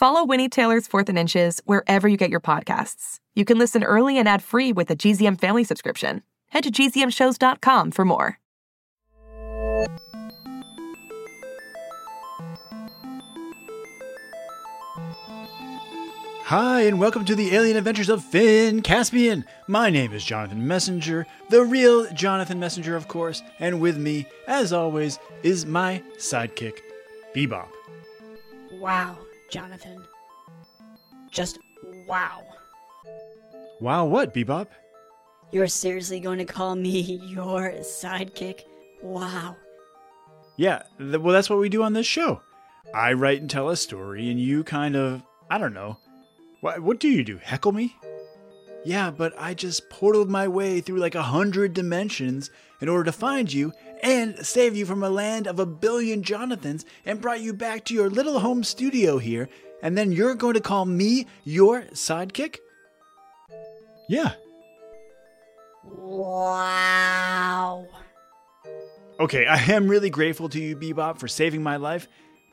Follow Winnie Taylor's Fourth and Inches wherever you get your podcasts. You can listen early and ad free with a GZM family subscription. Head to gzmshows.com for more. Hi, and welcome to the alien adventures of Finn Caspian. My name is Jonathan Messenger, the real Jonathan Messenger, of course, and with me, as always, is my sidekick, Bebop. Wow, Jonathan. Just wow. Wow, what, Bebop? You're seriously going to call me your sidekick? Wow. Yeah, th- well, that's what we do on this show. I write and tell a story, and you kind of, I don't know. What, what do you do? Heckle me? Yeah, but I just portaled my way through like a hundred dimensions in order to find you and save you from a land of a billion Jonathans and brought you back to your little home studio here, and then you're going to call me your sidekick? Yeah. Wow. Okay, I am really grateful to you, Bebop, for saving my life,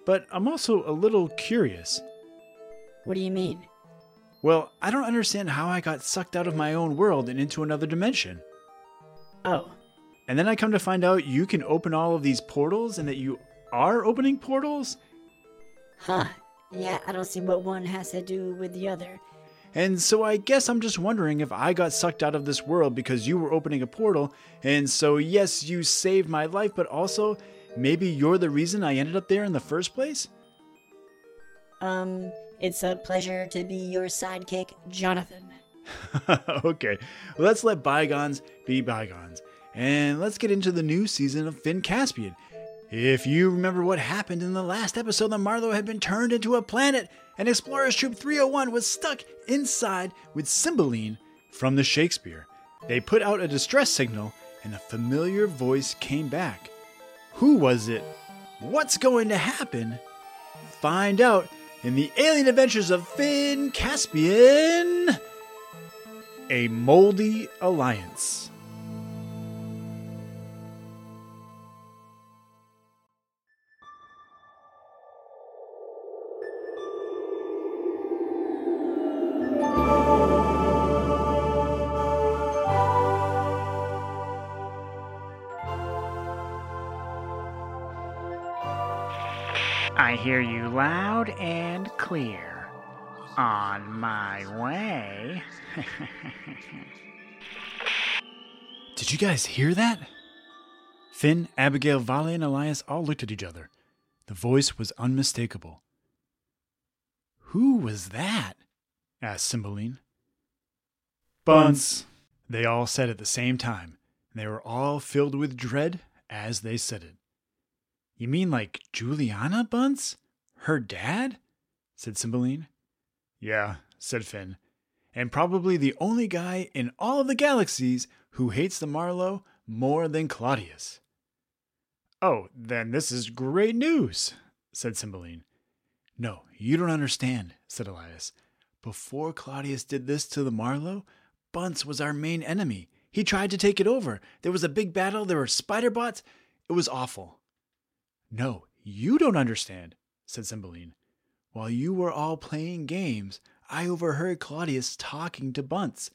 but I'm also a little curious. What do you mean? Well, I don't understand how I got sucked out of my own world and into another dimension. Oh, And then I come to find out you can open all of these portals and that you are opening portals? huh. Yeah, I don't see what one has to do with the other. And so I guess I'm just wondering if I got sucked out of this world because you were opening a portal, and so yes, you saved my life, but also maybe you're the reason I ended up there in the first place? Um, it's a pleasure to be your sidekick, Jonathan. okay, let's let bygones be bygones. And let's get into the new season of Finn Caspian. If you remember what happened in the last episode, the Marlowe had been turned into a planet, and Explorers Troop 301 was stuck inside with Cymbeline from the Shakespeare. They put out a distress signal, and a familiar voice came back. Who was it? What's going to happen? Find out in the alien adventures of Finn Caspian A Moldy Alliance. Hear you loud and clear. On my way. Did you guys hear that? Finn, Abigail, Vale, and Elias all looked at each other. The voice was unmistakable. Who was that? asked Cymbeline. Bunce, they all said at the same time, and they were all filled with dread as they said it. You mean like Juliana Bunce? Her dad? said Cymbeline. Yeah, said Finn. And probably the only guy in all of the galaxies who hates the Marlowe more than Claudius. Oh, then this is great news, said Cymbeline. No, you don't understand, said Elias. Before Claudius did this to the Marlowe, Bunce was our main enemy. He tried to take it over. There was a big battle, there were spider bots. It was awful. No, you don't understand, said Cymbeline. While you were all playing games, I overheard Claudius talking to Bunce.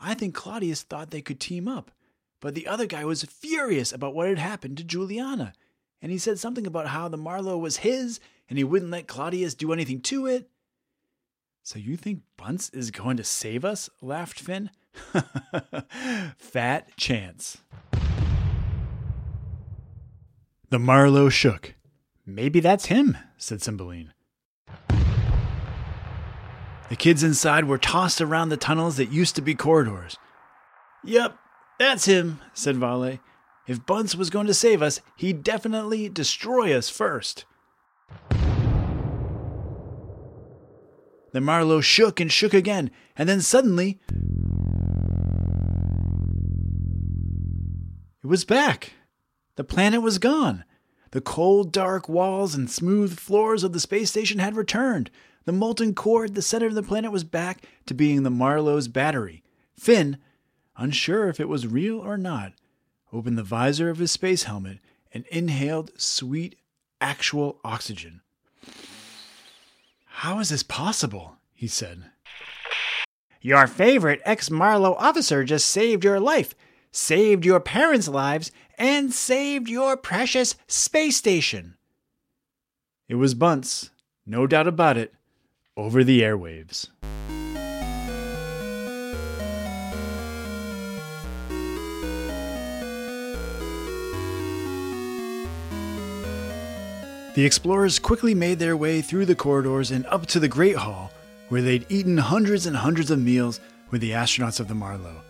I think Claudius thought they could team up, but the other guy was furious about what had happened to Juliana, and he said something about how the Marlowe was his and he wouldn't let Claudius do anything to it. So you think Bunce is going to save us? laughed Finn. Fat chance. The Marlowe shook. Maybe that's him, said Cymbeline. The kids inside were tossed around the tunnels that used to be corridors. Yep, that's him, said Vale. If Bunce was going to save us, he'd definitely destroy us first. The Marlowe shook and shook again, and then suddenly. It was back. The planet was gone. The cold, dark walls and smooth floors of the space station had returned. The molten core at the center of the planet was back to being the Marlowe's battery. Finn, unsure if it was real or not, opened the visor of his space helmet and inhaled sweet, actual oxygen. How is this possible? he said. Your favorite ex Marlowe officer just saved your life, saved your parents' lives, and saved your precious space station. It was Bunce, no doubt about it, over the airwaves. The explorers quickly made their way through the corridors and up to the Great Hall, where they'd eaten hundreds and hundreds of meals with the astronauts of the Marlowe.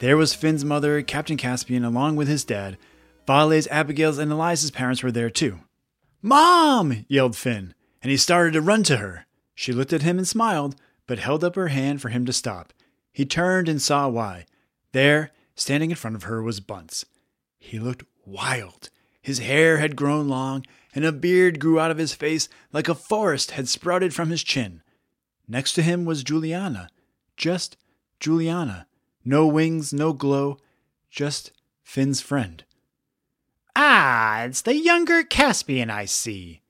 There was Finn's mother, Captain Caspian, along with his dad. Vale's, Abigail's, and Elias's parents were there too. Mom! yelled Finn, and he started to run to her. She looked at him and smiled, but held up her hand for him to stop. He turned and saw why. There, standing in front of her, was Bunce. He looked wild. His hair had grown long, and a beard grew out of his face like a forest had sprouted from his chin. Next to him was Juliana. Just Juliana. No wings, no glow, just Finn's friend. Ah, it's the younger Caspian I see.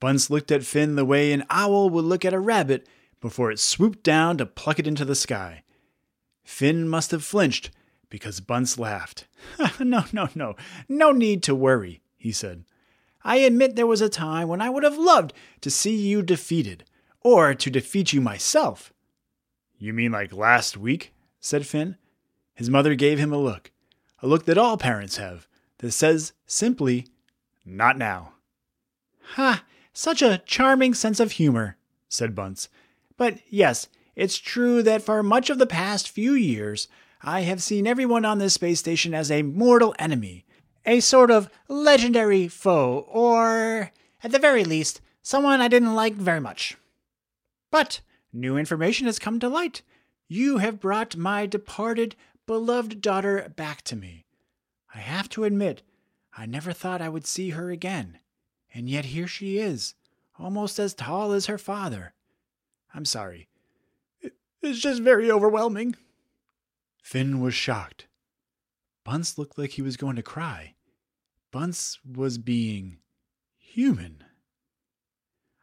Bunce looked at Finn the way an owl would look at a rabbit before it swooped down to pluck it into the sky. Finn must have flinched because Bunce laughed. no, no, no, no need to worry, he said. I admit there was a time when I would have loved to see you defeated, or to defeat you myself. You mean like last week? Said Finn. His mother gave him a look, a look that all parents have, that says simply, Not now. Ha! Such a charming sense of humor, said Bunce. But yes, it's true that for much of the past few years, I have seen everyone on this space station as a mortal enemy, a sort of legendary foe, or, at the very least, someone I didn't like very much. But new information has come to light. You have brought my departed, beloved daughter back to me. I have to admit, I never thought I would see her again. And yet here she is, almost as tall as her father. I'm sorry. It's just very overwhelming. Finn was shocked. Bunce looked like he was going to cry. Bunce was being human.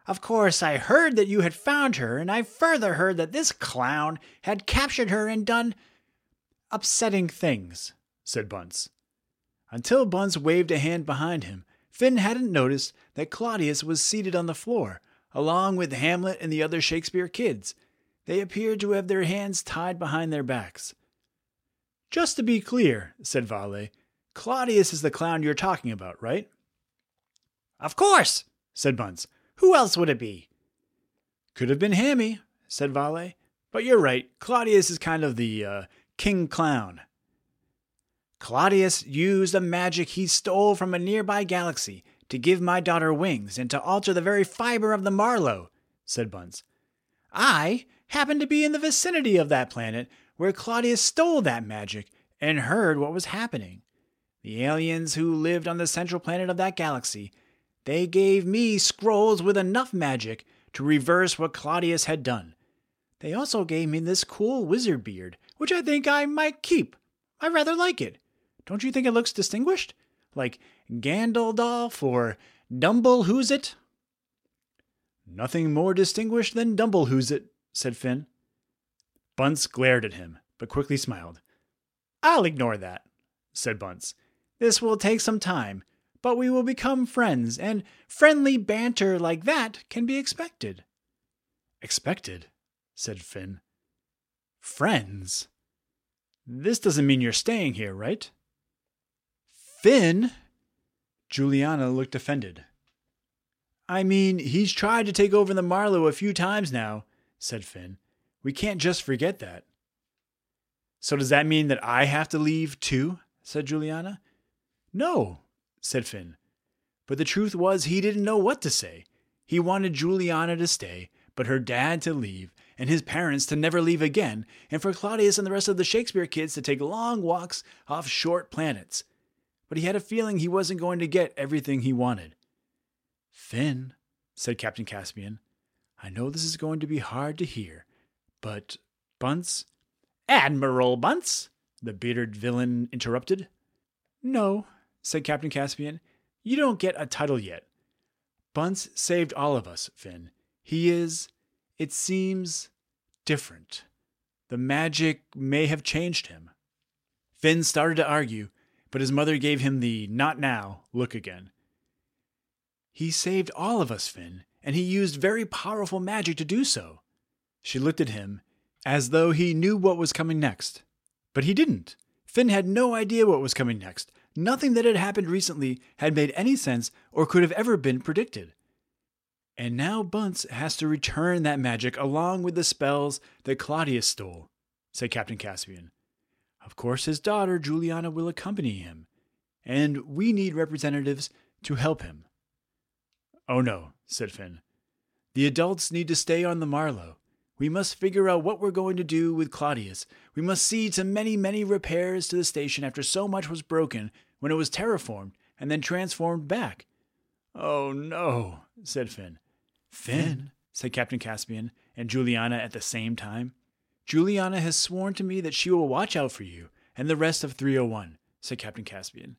Of course, I heard that you had found her, and I further heard that this clown had captured her and done upsetting things, said Bunce. Until Bunce waved a hand behind him, Finn hadn't noticed that Claudius was seated on the floor, along with Hamlet and the other Shakespeare kids. They appeared to have their hands tied behind their backs. Just to be clear, said Vale, Claudius is the clown you're talking about, right? Of course, said Bunce. Who else would it be? Could have been Hammy, said Vale. But you're right, Claudius is kind of the uh, king clown. Claudius used a magic he stole from a nearby galaxy to give my daughter wings and to alter the very fiber of the Marlowe, said Bunce. I happened to be in the vicinity of that planet where Claudius stole that magic and heard what was happening. The aliens who lived on the central planet of that galaxy, they gave me scrolls with enough magic to reverse what Claudius had done. They also gave me this cool wizard beard, which I think I might keep. I rather like it. Don't you think it looks distinguished? Like Gandaldolf or Dumble Who's It? Nothing more distinguished than Dumble Who's It, said Finn. Bunce glared at him, but quickly smiled. I'll ignore that, said Bunce. This will take some time, but we will become friends, and friendly banter like that can be expected. Expected? said Finn. Friends? This doesn't mean you're staying here, right? Finn? Juliana looked offended. I mean, he's tried to take over the Marlowe a few times now, said Finn. We can't just forget that. So does that mean that I have to leave too? said Juliana. No, said Finn. But the truth was he didn't know what to say. He wanted Juliana to stay, but her dad to leave, and his parents to never leave again, and for Claudius and the rest of the Shakespeare kids to take long walks off short planets. But he had a feeling he wasn't going to get everything he wanted. Finn, said Captain Caspian, I know this is going to be hard to hear, but Bunce. Admiral Bunce, the bearded villain interrupted. No, said Captain Caspian. You don't get a title yet. Bunce saved all of us, Finn. He is, it seems, different. The magic may have changed him. Finn started to argue, but his mother gave him the not now look again. He saved all of us, Finn, and he used very powerful magic to do so. She looked at him as though he knew what was coming next. But he didn't. Finn had no idea what was coming next. Nothing that had happened recently had made any sense or could have ever been predicted. And now Bunce has to return that magic along with the spells that Claudius stole, said Captain Caspian. Of course, his daughter Juliana will accompany him, and we need representatives to help him. Oh no, said Finn. The adults need to stay on the Marlowe. We must figure out what we're going to do with Claudius. We must see to many, many repairs to the station after so much was broken when it was terraformed and then transformed back. Oh no, said Finn. Finn, said Captain Caspian and Juliana at the same time. Juliana has sworn to me that she will watch out for you and the rest of 301, said Captain Caspian.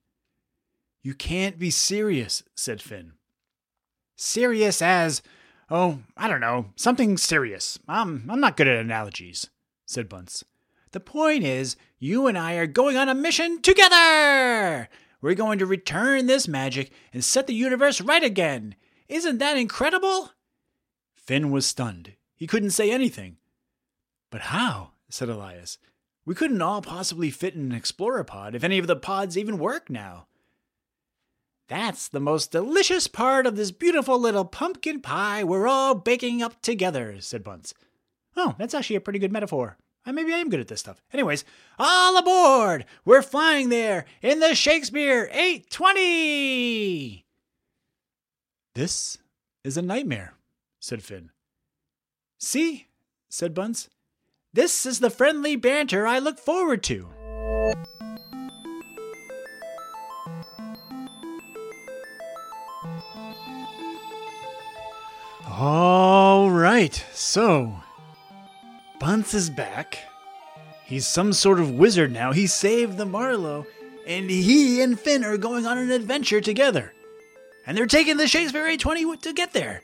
You can't be serious, said Finn. Serious as, oh, I don't know, something serious. I'm, I'm not good at analogies, said Bunce. The point is, you and I are going on a mission together! We're going to return this magic and set the universe right again. Isn't that incredible? Finn was stunned. He couldn't say anything. But how? said Elias. We couldn't all possibly fit in an explorer pod if any of the pods even work now. That's the most delicious part of this beautiful little pumpkin pie we're all baking up together, said Bunce. Oh, that's actually a pretty good metaphor. Uh, maybe I am good at this stuff. Anyways, all aboard! We're flying there in the Shakespeare 820! This is a nightmare, said Finn. See, said Bunce. This is the friendly banter I look forward to. All right, so Bunce is back. He's some sort of wizard now. He saved the Marlowe, and he and Finn are going on an adventure together. And they're taking the Shakespeare 820 to get there.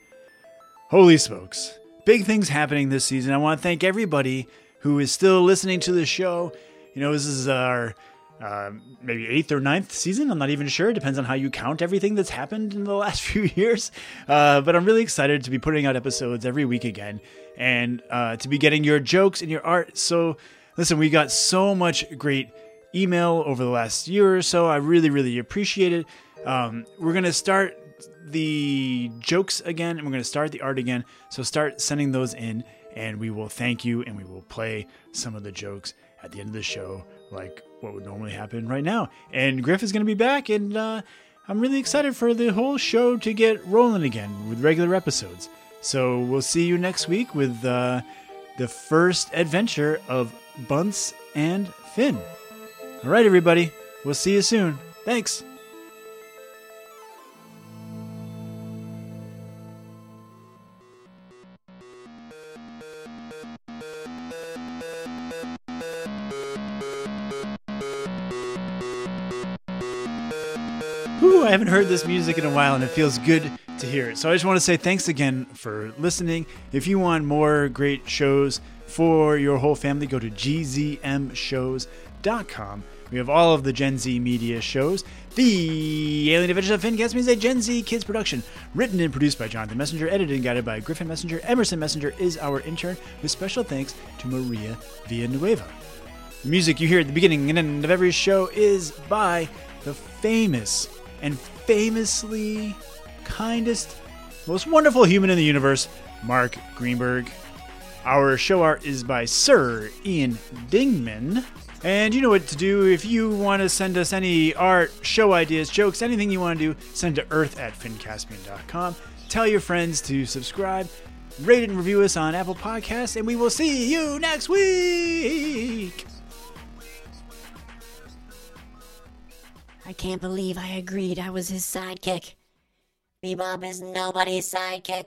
Holy smokes. Big things happening this season. I want to thank everybody who is still listening to the show. You know, this is our uh, maybe eighth or ninth season. I'm not even sure. It depends on how you count everything that's happened in the last few years. Uh, but I'm really excited to be putting out episodes every week again and uh, to be getting your jokes and your art. So, listen, we got so much great email over the last year or so. I really, really appreciate it. Um, we're going to start the jokes again and we're going to start the art again. So, start sending those in and we will thank you and we will play some of the jokes at the end of the show, like what would normally happen right now. And Griff is going to be back, and uh, I'm really excited for the whole show to get rolling again with regular episodes. So we'll see you next week with uh, the first adventure of Bunce and Finn. All right, everybody. We'll see you soon. Thanks. Ooh, I haven't heard this music in a while and it feels good to hear it. So I just want to say thanks again for listening. If you want more great shows for your whole family, go to gzmshows.com. We have all of the Gen Z media shows. The Alien Adventures of Finn Caspian is a Gen Z kids production, written and produced by Jonathan Messenger, edited and guided by Griffin Messenger. Emerson Messenger is our intern, with special thanks to Maria Villanueva. The music you hear at the beginning and end of every show is by the famous and famously kindest, most wonderful human in the universe, Mark Greenberg. Our show art is by Sir Ian Dingman. And you know what to do. If you want to send us any art, show ideas, jokes, anything you want to do, send to earth at finncaspian.com. Tell your friends to subscribe. rate and review us on Apple Podcasts, and we will see you next week. I can't believe I agreed I was his sidekick. Bebop is nobody's sidekick.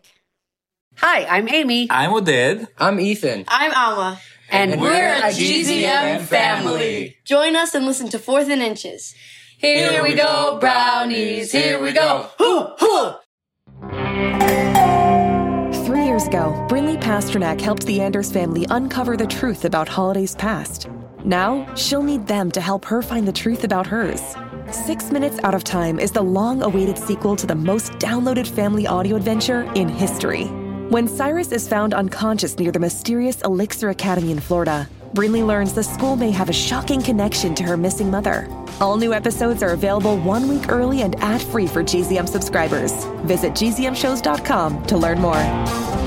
Hi, I'm Amy. I'm Oded. I'm Ethan. I'm Alma. And, And we're, we're a a GZM GZM family. Join us and listen to Fourth and Inches. Here we go, brownies. Here we go. Hoo, hoo. Three years ago, Brinley Pasternak helped the Anders family uncover the truth about holidays past. Now, she'll need them to help her find the truth about hers. Six Minutes Out of Time is the long awaited sequel to the most downloaded family audio adventure in history. When Cyrus is found unconscious near the mysterious Elixir Academy in Florida, Brinley learns the school may have a shocking connection to her missing mother. All new episodes are available one week early and ad free for GZM subscribers. Visit gzmshows.com to learn more.